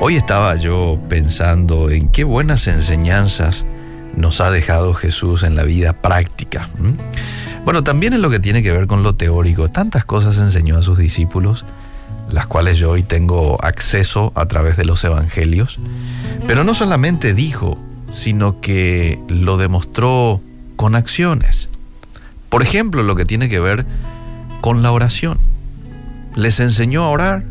Hoy estaba yo pensando en qué buenas enseñanzas nos ha dejado Jesús en la vida práctica. Bueno, también en lo que tiene que ver con lo teórico, tantas cosas enseñó a sus discípulos, las cuales yo hoy tengo acceso a través de los evangelios, pero no solamente dijo, sino que lo demostró con acciones. Por ejemplo, lo que tiene que ver con la oración. Les enseñó a orar,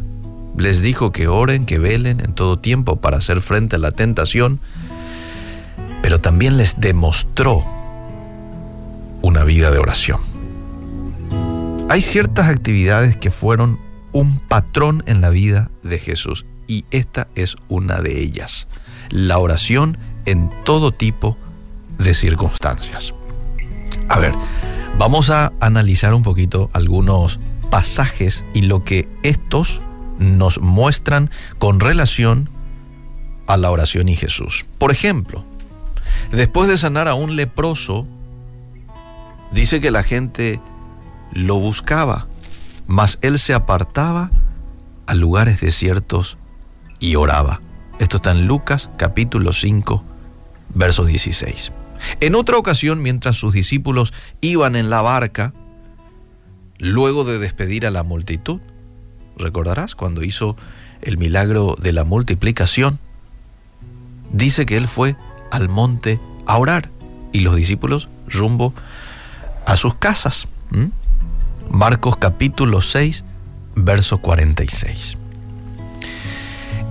les dijo que oren, que velen en todo tiempo para hacer frente a la tentación, pero también les demostró una vida de oración. Hay ciertas actividades que fueron un patrón en la vida de Jesús y esta es una de ellas, la oración en todo tipo de circunstancias. A ver, vamos a analizar un poquito algunos pasajes y lo que estos nos muestran con relación a la oración y Jesús. Por ejemplo, después de sanar a un leproso, dice que la gente lo buscaba, mas él se apartaba a lugares desiertos y oraba. Esto está en Lucas capítulo 5, verso 16. En otra ocasión, mientras sus discípulos iban en la barca, luego de despedir a la multitud, recordarás cuando hizo el milagro de la multiplicación, dice que él fue al monte a orar y los discípulos rumbo a sus casas. Marcos capítulo 6, verso 46.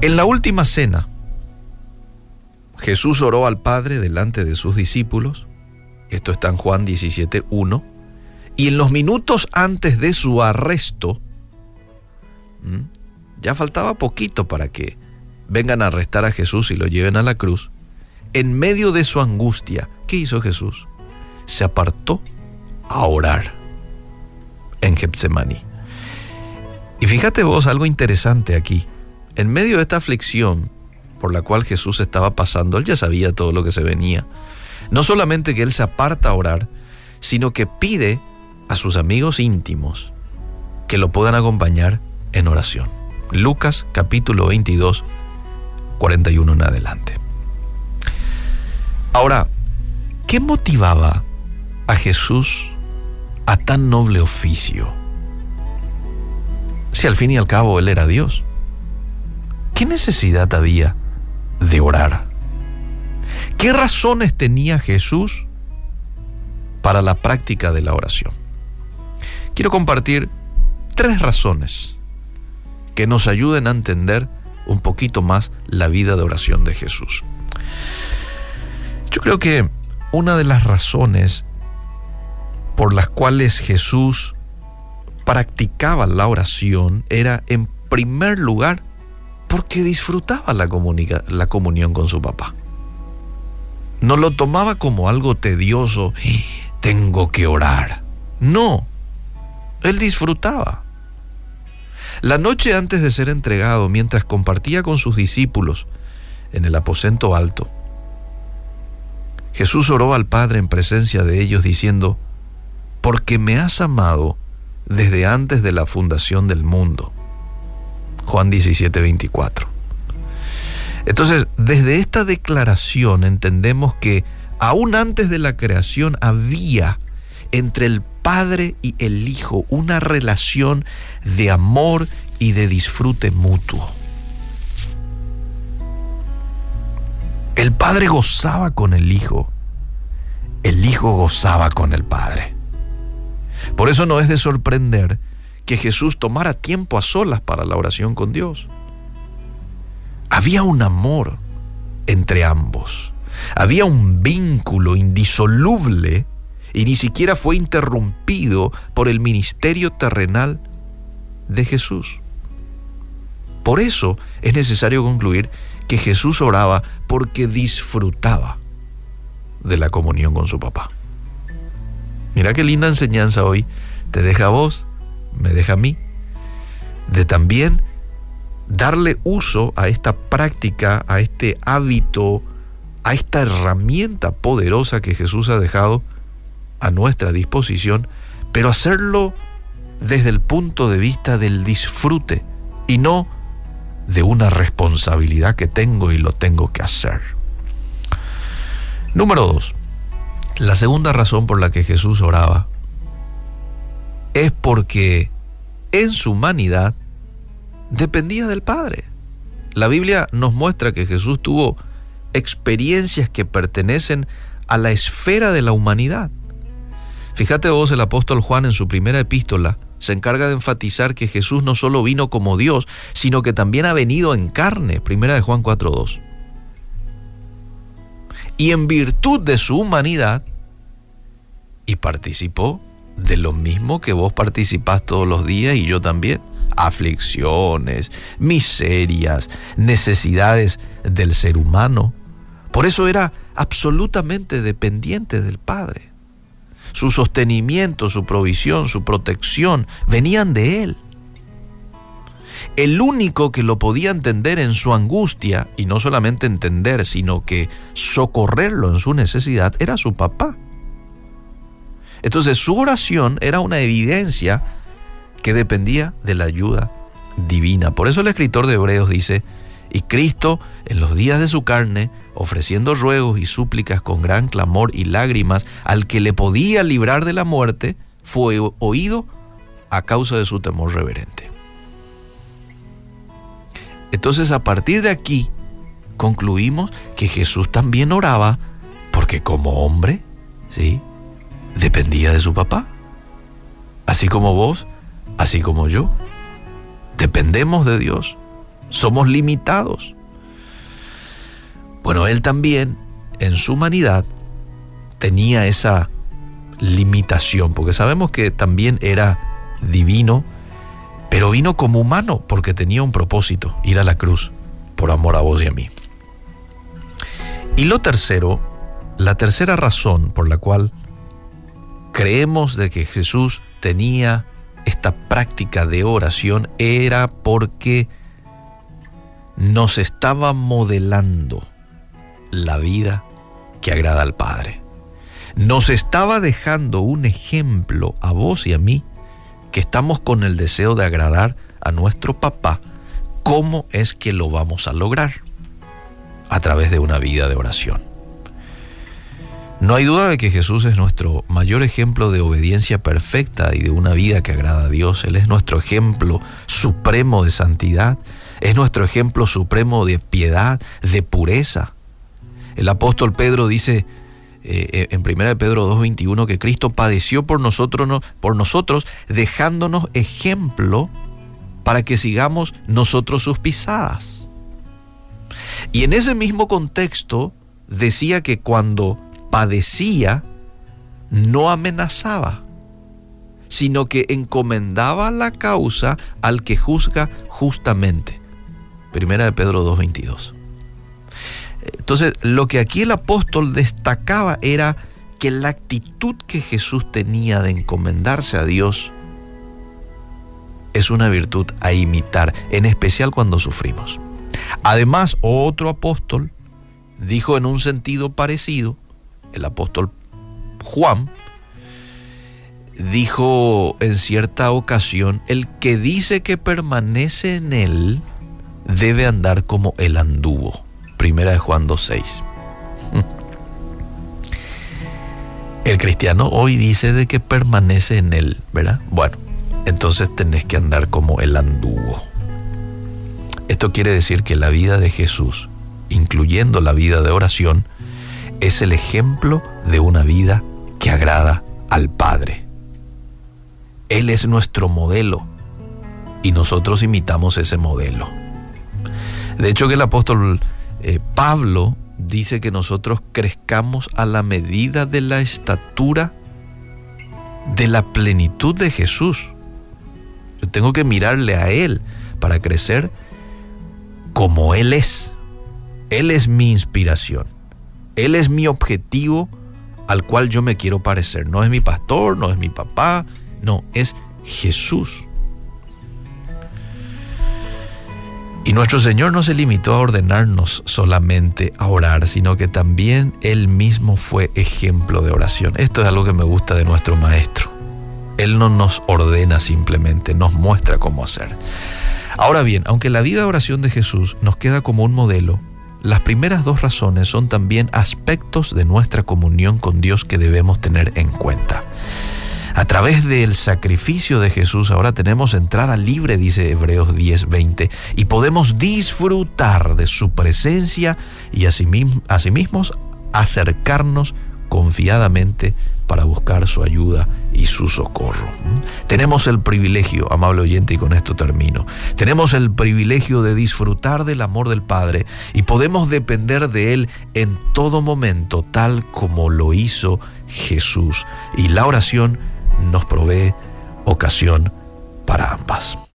En la última cena, Jesús oró al Padre delante de sus discípulos, esto está en Juan 17, 1, y en los minutos antes de su arresto, ya faltaba poquito para que vengan a arrestar a Jesús y lo lleven a la cruz, en medio de su angustia, ¿qué hizo Jesús? Se apartó a orar en Getsemaní. Y fíjate vos algo interesante aquí. En medio de esta aflicción por la cual Jesús estaba pasando, él ya sabía todo lo que se venía. No solamente que él se aparta a orar, sino que pide a sus amigos íntimos que lo puedan acompañar en oración. Lucas capítulo 22, 41 en adelante. Ahora, ¿qué motivaba a Jesús a tan noble oficio? Si al fin y al cabo Él era Dios, ¿qué necesidad había de orar? ¿Qué razones tenía Jesús para la práctica de la oración? Quiero compartir tres razones que nos ayuden a entender un poquito más la vida de oración de Jesús. Yo creo que una de las razones por las cuales Jesús practicaba la oración era, en primer lugar, porque disfrutaba la, comunión con su papá. No lo tomaba como algo tedioso, tengo que orar. No, él disfrutaba. La noche antes de ser entregado, mientras compartía con sus discípulos en el aposento alto, Jesús oró al Padre en presencia de ellos diciendo, porque me has amado desde antes de la fundación del mundo. Juan 17, 24. Entonces, desde esta declaración entendemos que aún antes de la creación había entre el Padre y el Hijo una relación de amor y de disfrute mutuo. El Padre gozaba con el Hijo, el Hijo gozaba con el Padre. Por eso no es de sorprender que Jesús tomara tiempo a solas para la oración con Dios. Había un amor entre ambos. Había un vínculo indisoluble y ni siquiera fue interrumpido por el ministerio terrenal de Jesús. Por eso es necesario concluir que Jesús oraba porque disfrutaba de la comunión con su papá. Mira qué linda enseñanza hoy te deja a vos, me deja a mí, de también darle uso a esta práctica, a este hábito, a esta herramienta poderosa que Jesús ha dejado a nuestra disposición, pero hacerlo desde el punto de vista del disfrute y no de una responsabilidad que tengo y lo tengo que hacer. Número dos, la segunda razón por la que Jesús oraba es porque en su humanidad dependía del Padre. La Biblia nos muestra que Jesús tuvo experiencias que pertenecen a la esfera de la humanidad. Fíjate vos, el apóstol Juan en su primera epístola se encarga de enfatizar que Jesús no solo vino como Dios, sino que también ha venido en carne, primera de Juan 4.2. Y en virtud de su humanidad, y participó de lo mismo que vos participás todos los días y yo también. Aflicciones, miserias, necesidades del ser humano. Por eso era absolutamente dependiente del Padre. Su sostenimiento, su provisión, su protección venían de Él. El único que lo podía entender en su angustia, y no solamente entender, sino que socorrerlo en su necesidad, era su papá. Entonces su oración era una evidencia que dependía de la ayuda divina. Por eso el escritor de Hebreos dice, y Cristo en los días de su carne, ofreciendo ruegos y súplicas con gran clamor y lágrimas al que le podía librar de la muerte, fue oído a causa de su temor reverente. Entonces a partir de aquí concluimos que Jesús también oraba porque como hombre, ¿sí? dependía de su papá. Así como vos, así como yo. Dependemos de Dios. Somos limitados. Bueno, él también, en su humanidad, tenía esa limitación, porque sabemos que también era divino, pero vino como humano porque tenía un propósito, ir a la cruz, por amor a vos y a mí. Y lo tercero, la tercera razón por la cual creemos de que Jesús tenía esta práctica de oración era porque nos estaba modelando la vida que agrada al Padre. Nos estaba dejando un ejemplo a vos y a mí que estamos con el deseo de agradar a nuestro papá. ¿Cómo es que lo vamos a lograr? A través de una vida de oración. No hay duda de que Jesús es nuestro mayor ejemplo de obediencia perfecta y de una vida que agrada a Dios. Él es nuestro ejemplo supremo de santidad, es nuestro ejemplo supremo de piedad, de pureza. El apóstol Pedro dice eh, en 1 Pedro 2.21 que Cristo padeció por nosotros, dejándonos ejemplo para que sigamos nosotros sus pisadas. Y en ese mismo contexto decía que cuando padecía, no amenazaba, sino que encomendaba la causa al que juzga justamente. Primera de Pedro 2.22. Entonces, lo que aquí el apóstol destacaba era que la actitud que Jesús tenía de encomendarse a Dios es una virtud a imitar, en especial cuando sufrimos. Además, otro apóstol dijo en un sentido parecido, el apóstol Juan, dijo en cierta ocasión, el que dice que permanece en él debe andar como él anduvo. Primera de Juan 2.6. El cristiano hoy dice de que permanece en él, ¿verdad? Bueno, entonces tenés que andar como él anduvo. Esto quiere decir que la vida de Jesús, incluyendo la vida de oración, es el ejemplo de una vida que agrada al Padre. Él es nuestro modelo y nosotros imitamos ese modelo. De hecho que el apóstol eh, Pablo dice que nosotros crezcamos a la medida de la estatura de la plenitud de Jesús. Yo tengo que mirarle a Él para crecer como Él es. Él es mi inspiración. Él es mi objetivo al cual yo me quiero parecer. No es mi pastor, no es mi papá, no, es Jesús. Y nuestro Señor no se limitó a ordenarnos solamente a orar, sino que también Él mismo fue ejemplo de oración. Esto es algo que me gusta de nuestro Maestro. Él no nos ordena simplemente, nos muestra cómo hacer. Ahora bien, aunque la vida de oración de Jesús nos queda como un modelo, las primeras dos razones son también aspectos de nuestra comunión con Dios que debemos tener en cuenta. A través del sacrificio de Jesús ahora tenemos entrada libre, dice Hebreos 10:20, y podemos disfrutar de su presencia y asimismo acercarnos confiadamente para buscar su ayuda y su socorro. Tenemos el privilegio, amable oyente, y con esto termino, tenemos el privilegio de disfrutar del amor del Padre y podemos depender de Él en todo momento, tal como lo hizo Jesús. Y la oración nos provee ocasión para ambas.